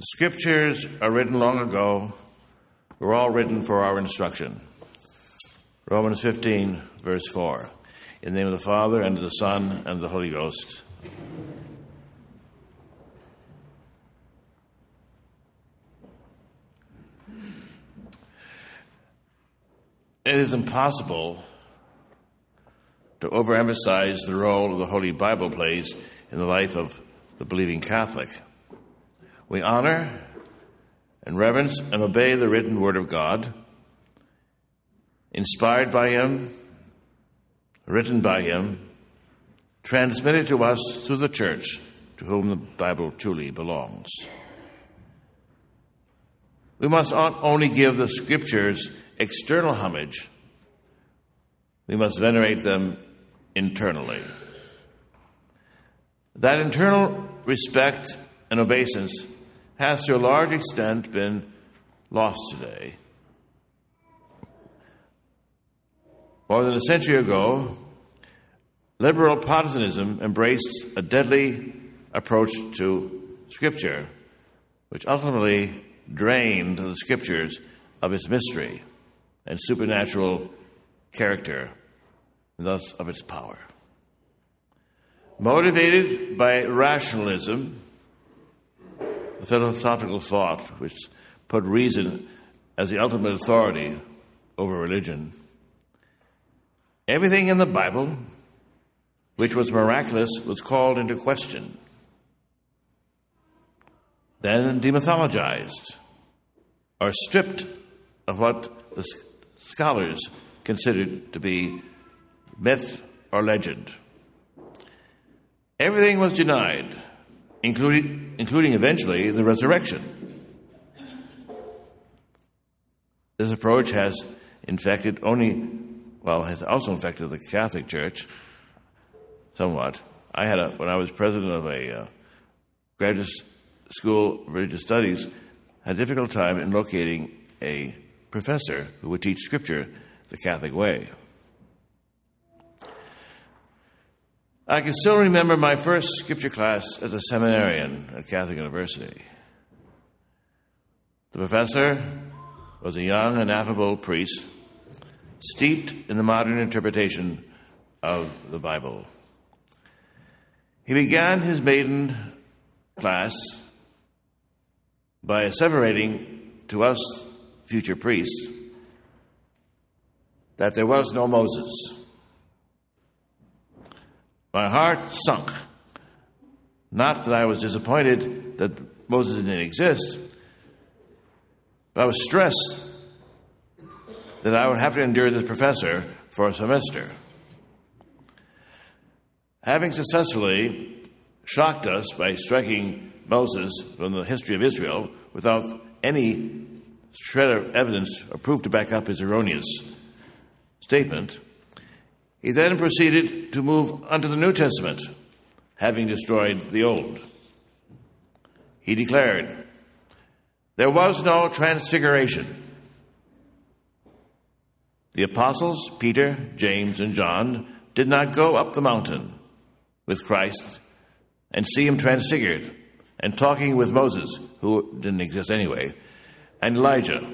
The scriptures are written long ago, were all written for our instruction. Romans 15, verse 4. In the name of the Father, and of the Son, and of the Holy Ghost. It is impossible to overemphasize the role the Holy Bible plays in the life of the believing Catholic. We honor and reverence and obey the written Word of God, inspired by Him, written by Him, transmitted to us through the Church to whom the Bible truly belongs. We must not only give the Scriptures external homage, we must venerate them internally. That internal respect and obeisance has to a large extent been lost today. More than a century ago, liberal Protestantism embraced a deadly approach to Scripture, which ultimately drained the Scriptures of its mystery and supernatural character, and thus of its power. Motivated by rationalism, the philosophical thought which put reason as the ultimate authority over religion, everything in the Bible which was miraculous was called into question, then demythologized, or stripped of what the scholars considered to be myth or legend. Everything was denied, including, including eventually the resurrection. This approach has infected only, well, has also infected the Catholic Church somewhat. I had a, when I was president of a uh, graduate school of religious studies, had a difficult time in locating a professor who would teach Scripture the Catholic way. I can still remember my first scripture class as a seminarian at Catholic University. The professor was a young and affable priest, steeped in the modern interpretation of the Bible. He began his maiden class by asseverating to us future priests that there was no Moses. My heart sunk. Not that I was disappointed that Moses didn't exist, but I was stressed that I would have to endure this professor for a semester. Having successfully shocked us by striking Moses from the history of Israel without any shred of evidence or proof to back up his erroneous statement, he then proceeded to move unto the New Testament, having destroyed the Old. He declared, There was no transfiguration. The apostles, Peter, James, and John, did not go up the mountain with Christ and see him transfigured and talking with Moses, who didn't exist anyway, and Elijah.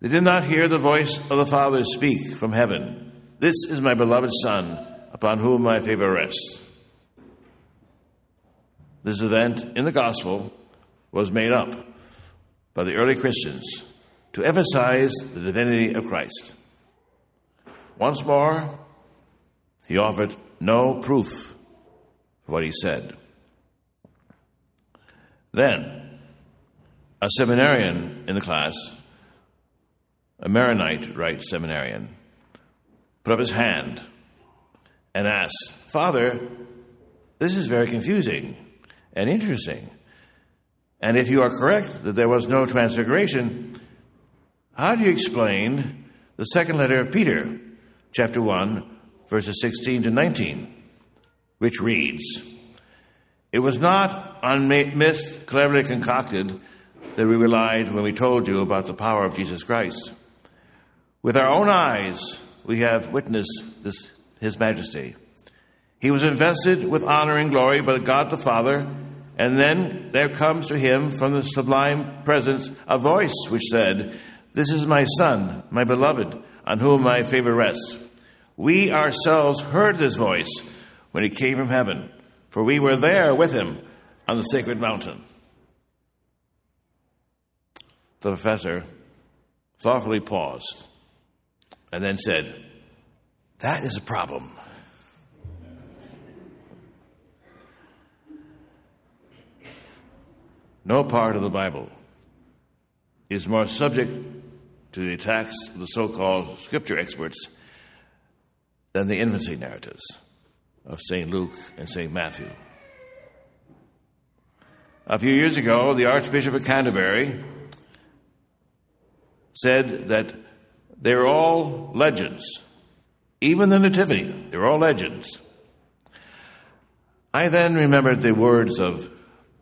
They did not hear the voice of the Father speak from heaven. This is my beloved Son, upon whom my favor rests. This event in the gospel was made up by the early Christians to emphasize the divinity of Christ. Once more, he offered no proof of what he said. Then, a seminarian in the class a Maronite rite seminarian, put up his hand and asked, Father, this is very confusing and interesting. And if you are correct that there was no transfiguration, how do you explain the second letter of Peter, chapter 1, verses 16 to 19, which reads, It was not on myth cleverly concocted that we relied when we told you about the power of Jesus Christ. With our own eyes, we have witnessed this, His Majesty. He was invested with honor and glory by God the Father And then there comes to him from the sublime presence a voice which said, This is my Son, my beloved, on whom my favor rests. We ourselves heard this voice when he came from heaven, for we were there with him on the sacred mountain. The professor thoughtfully paused and then said, That is a problem. No part of the Bible is more subject to the attacks of the so called scripture experts than the infancy narratives of St. Luke and St. Matthew. A few years ago, the Archbishop of Canterbury said that they're all legends. Even the Nativity, they're all legends. I then remembered the words of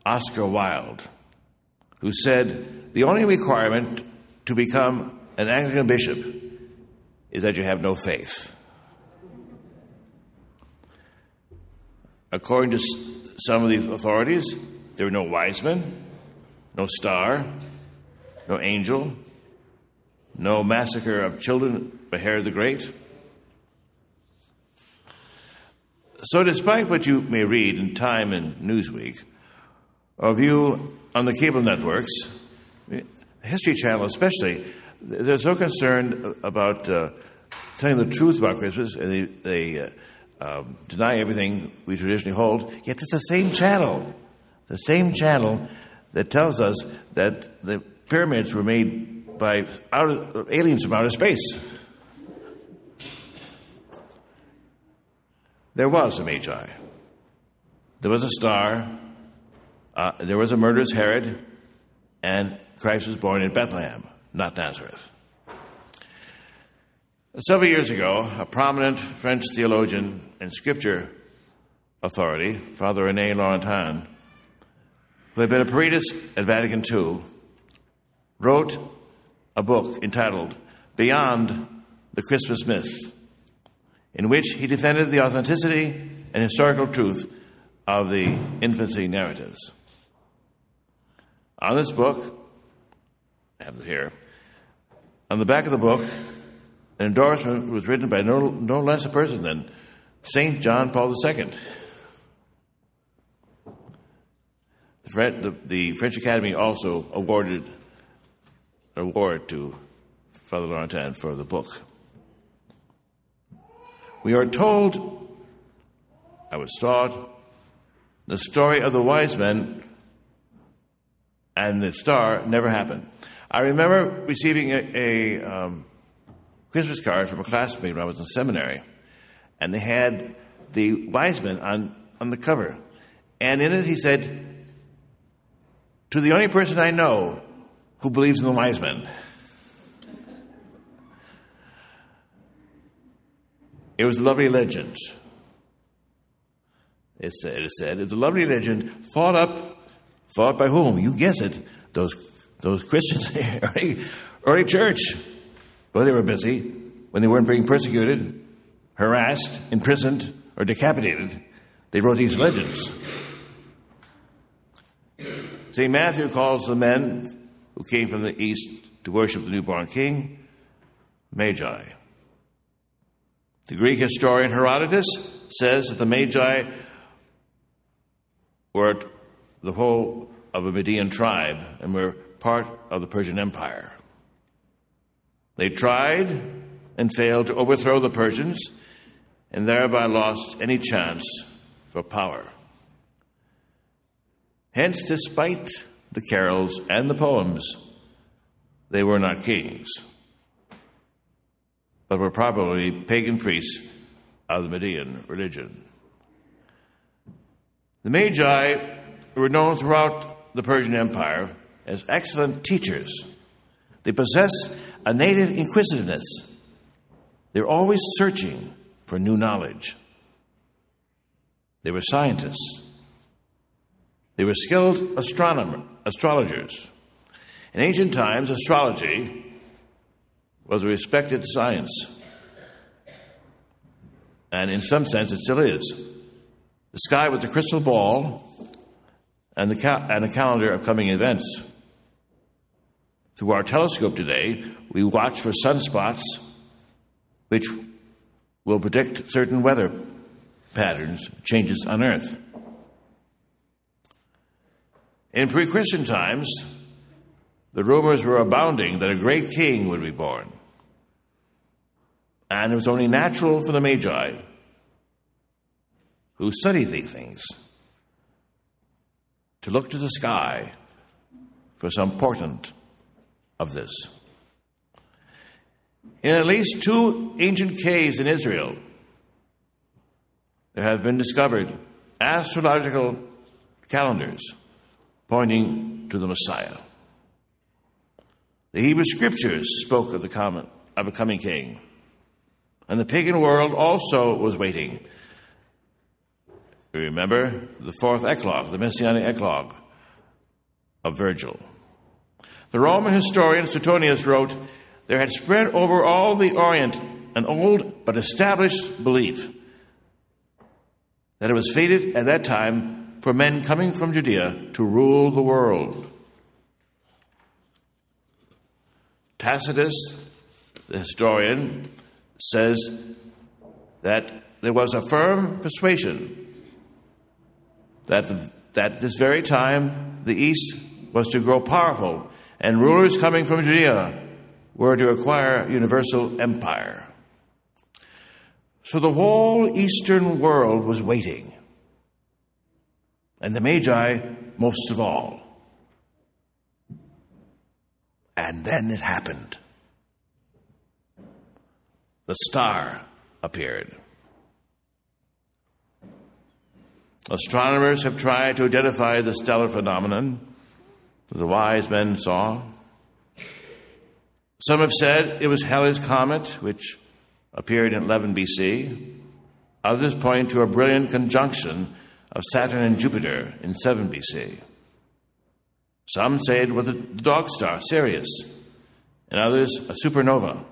Oscar Wilde, who said, The only requirement to become an Anglican bishop is that you have no faith. According to some of these authorities, there were no wise men, no star, no angel, no massacre of children by Herod the Great. So, despite what you may read in Time and Newsweek, or view on the cable networks, History Channel especially, they're so concerned about uh, telling the truth about Christmas, and they, they uh, um, deny everything we traditionally hold. Yet it's the same channel, the same channel that tells us that the pyramids were made by aliens from outer space. There was a Magi. There was a star. Uh, there was a murderous Herod, and Christ was born in Bethlehem, not Nazareth. Several years ago, a prominent French theologian and scripture authority, Father Rene Laurentin, who had been a peritus at Vatican II, wrote a book entitled Beyond the Christmas Myth, in which he defended the authenticity and historical truth of the infancy narratives. On this book, I have it here, on the back of the book, an endorsement was written by no, no less a person than St. John Paul II. The, the French Academy also awarded award to Father Laurentin for the book. We are told, I was taught, the story of the wise men and the star never happened. I remember receiving a, a um, Christmas card from a classmate when I was in seminary, and they had the wise men on, on the cover. And in it, he said, To the only person I know who believes in the wise men. It was a lovely legend. It said, it said, it's a lovely legend thought up, thought by whom? You guess it. Those, those Christians, early, early church. Well, they were busy when they weren't being persecuted, harassed, imprisoned, or decapitated. They wrote these legends. St. Matthew calls the men who came from the east to worship the newborn king Magi. The Greek historian Herodotus says that the Magi were the whole of a Median tribe and were part of the Persian Empire. They tried and failed to overthrow the Persians and thereby lost any chance for power. Hence, despite the carols and the poems, they were not kings, but were probably pagan priests of the Median religion. The Magi were known throughout the Persian Empire as excellent teachers. They possess a native inquisitiveness. They're always searching for new knowledge. They were scientists. They were skilled astronomer, astrologers. In ancient times, astrology was a respected science. And in some sense, it still is. The sky with the crystal ball and, the and a calendar of coming events. Through our telescope today, we watch for sunspots, which will predict certain weather patterns, changes on Earth. In pre Christian times, the rumors were abounding that a great king would be born. And it was only natural for the Magi, who study these things, to look to the sky for some portent of this. In at least two ancient caves in Israel, there have been discovered astrological calendars pointing to the Messiah. The Hebrew scriptures spoke of the common, of a coming king, and the pagan world also was waiting. Remember the fourth eclogue, the messianic eclogue of Virgil. The Roman historian Suetonius wrote, There had spread over all the Orient an old but established belief that it was fated at that time for men coming from Judea to rule the world. Tacitus, the historian, says that there was a firm persuasion that, the, that this very time the East was to grow powerful and rulers coming from Judea were to acquire universal empire. So the whole Eastern world was waiting, and the Magi most of all. And then it happened. The star appeared. Astronomers have tried to identify the stellar phenomenon that the wise men saw. Some have said it was Halley's Comet, which appeared in 11 BC. Others point to a brilliant conjunction of Saturn and Jupiter in 7 BC. Some say it was the dog star, Sirius, and others a supernova.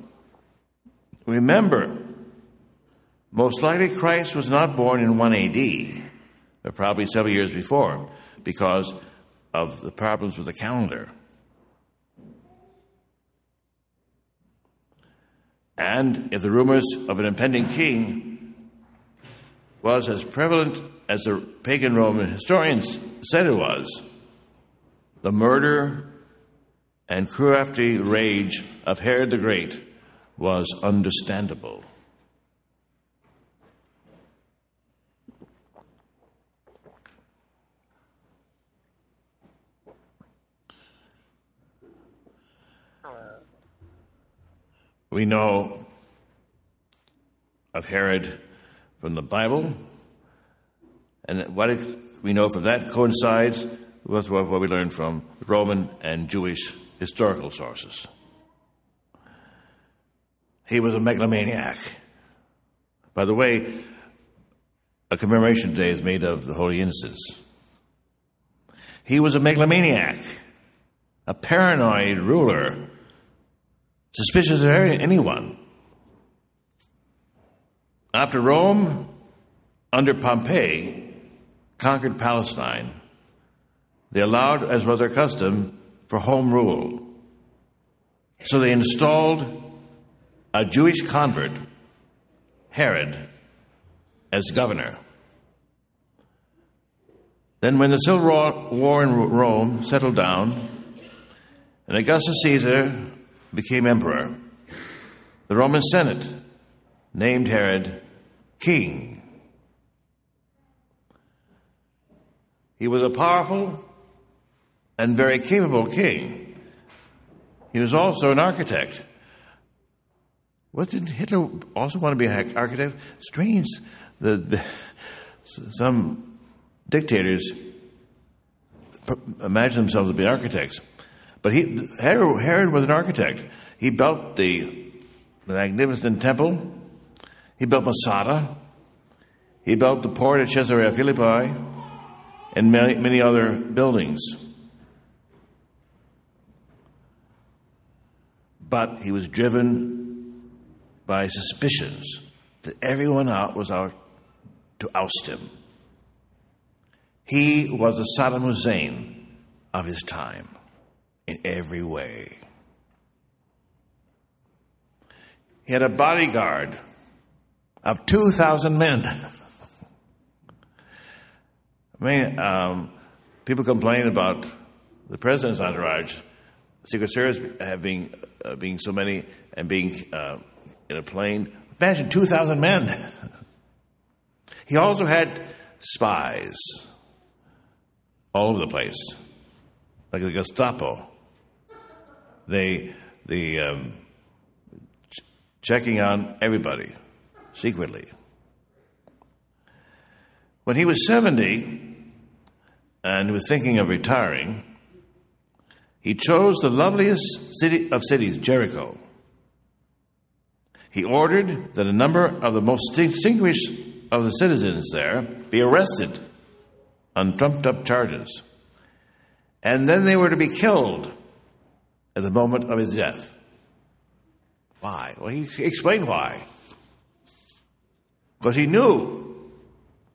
Remember, most likely Christ was not born in 1 AD, but probably several years before, because of the problems with the calendar. And if the rumors of an impending king was as prevalent as the pagan Roman historians said it was, the murder and crafty rage of Herod the Great was understandable. We know of Herod from the Bible, and what we know from that coincides with what we learn from Roman and Jewish historical sources. He was a megalomaniac. By the way, a commemoration day is made of the Holy Innocents. He was a megalomaniac, a paranoid ruler suspicious of anyone. After Rome, under Pompey, conquered Palestine, they allowed, as was their custom, for home rule. So they installed a Jewish convert, Herod, as governor. Then, when the Civil War in Rome settled down, and Augustus Caesar became emperor. The Roman Senate named Herod king. He was a powerful and very capable king. He was also an architect. What did Hitler also want to be an architect? Strange. The, some dictators imagine themselves to be architects. But he, Herod, Herod was an architect. He built the, the magnificent temple. He built Masada. He built the port at Caesarea Philippi and many, many other buildings. But he was driven by suspicions that everyone out was out to oust him. He was the Saddam Hussein of his time in every way. He had a bodyguard of 2,000 men. I mean, um, people complain about the president's entourage, Secret Service having uh, being so many and being uh, in a plane. Imagine 2,000 men. he also had spies all over the place, like the Gestapo. They, the um, ch- checking on everybody secretly. When he was 70 and was thinking of retiring, he chose the loveliest city of cities, Jericho. He ordered that a number of the most distinguished of the citizens there be arrested on trumped up charges. And then they were to be killed at the moment of his death. Why? Well, he explained why. But he knew,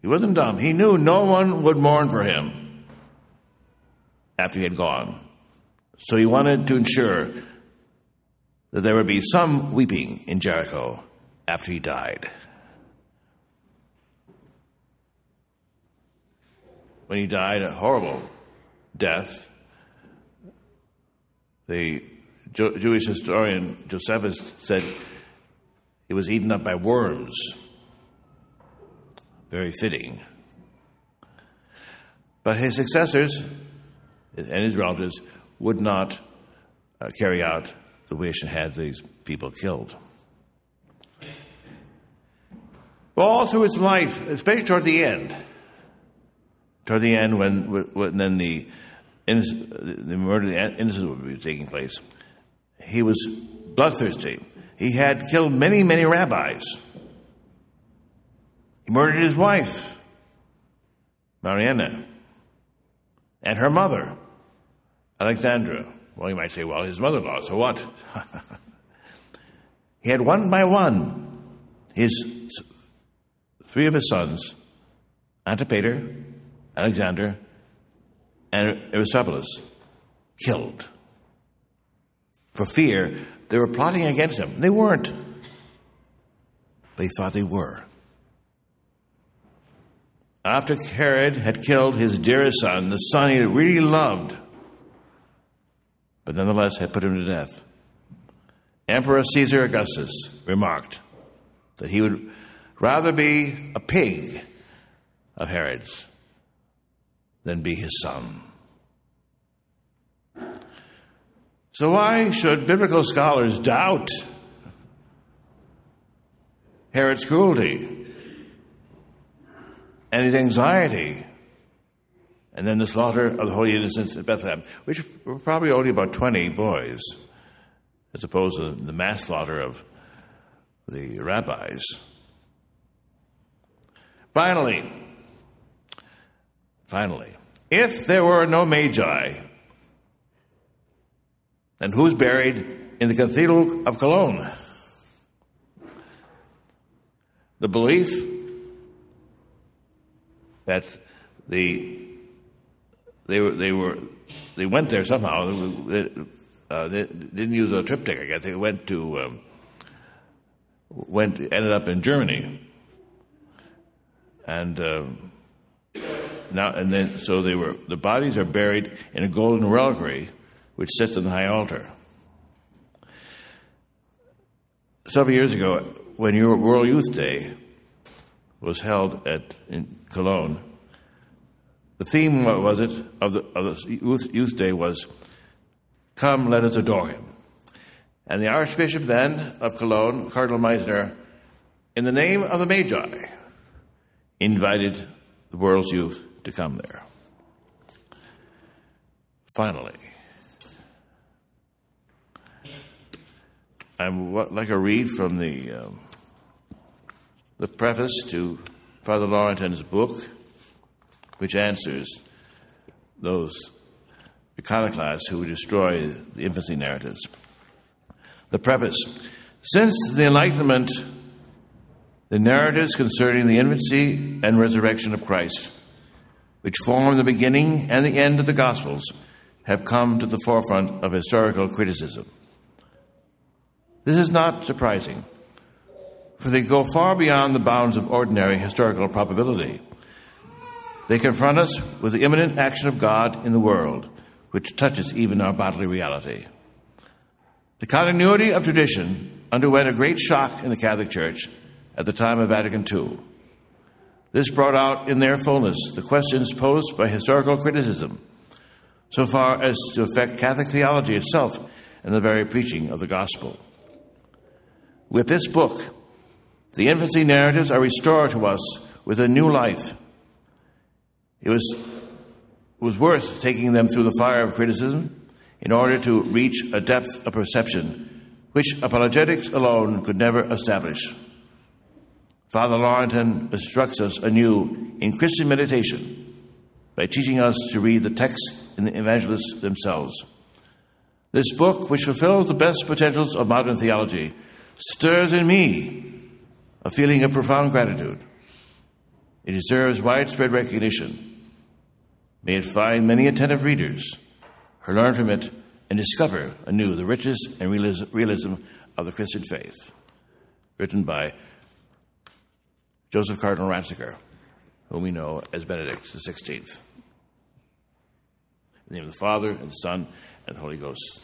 he wasn't dumb, he knew no one would mourn for him after he had gone. So he wanted to ensure that there would be some weeping in Jericho after he died. When he died, a horrible death, the Jewish historian Josephus said he was eaten up by worms. Very fitting. But his successors and his relatives would not uh, carry out the wish and had these people killed. All through his life, especially toward the end, toward the end when, when then the, the murder, the innocents would be taking place, he was bloodthirsty. He had killed many, many rabbis. He murdered his wife, Marianna, and her mother, Alexandra. Well, you might say, well, his mother in law, so what? he had one by one his three of his sons, Antipater, Alexander, and Aristobulus, killed for fear they were plotting against him. They weren't, They thought they were. After Herod had killed his dearest son, the son he really loved, but nonetheless had put him to death. Emperor Caesar Augustus remarked that he would rather be a pig of Herod's than be his son. So, why should biblical scholars doubt Herod's cruelty and his anxiety and then the slaughter of the holy innocents at Bethlehem, which were probably only about 20 boys, as opposed to the mass slaughter of the rabbis. Finally, finally, if there were no magi, then who's buried in the Cathedral of Cologne? The belief that the they were they were they went there somehow. They, uh, they didn't use a TripTik. I guess they went to um, went ended up in Germany, and um, now and then so they were the bodies are buried in a golden reliquary which sits on the high altar. Several years ago, when your World Youth Day was held at in Cologne, the theme, what was it, of the, of the youth, youth Day was, Come, let us adore him. And the Archbishop then of Cologne, Cardinal Meisner, in the name of the Magi, invited the world's youth to come there. Finally, I would like a read from the, um, the preface to Father Laurentin's book, which answers those iconoclasts who destroy the infancy narratives. The preface Since the Enlightenment, the narratives concerning the infancy and resurrection of Christ which form the beginning and the end of the Gospels, have come to the forefront of historical criticism. This is not surprising, for they go far beyond the bounds of ordinary historical probability. They confront us with the imminent action of God in the world, which touches even our bodily reality. The continuity of tradition underwent a great shock in the Catholic Church at the time of Vatican II. This brought out in their fullness the questions posed by historical criticism, so far as to affect Catholic theology itself and the very preaching of the gospel. With this book, the infancy narratives are restored to us with a new life. It was, it was worth taking them through the fire of criticism in order to reach a depth of perception which apologetics alone could never establish. Father Laurentin instructs us anew in Christian meditation by teaching us to read the texts in the evangelists themselves. This book, which fulfills the best potentials of modern theology, stirs in me a feeling of profound gratitude. It deserves widespread recognition. May it find many attentive readers who learn from it and discover anew the riches and realism of the Christian faith. Written by Joseph Cardinal Ratzinger, whom we know as Benedict XVI. In the name of the Father, and the Son, and the Holy Ghost.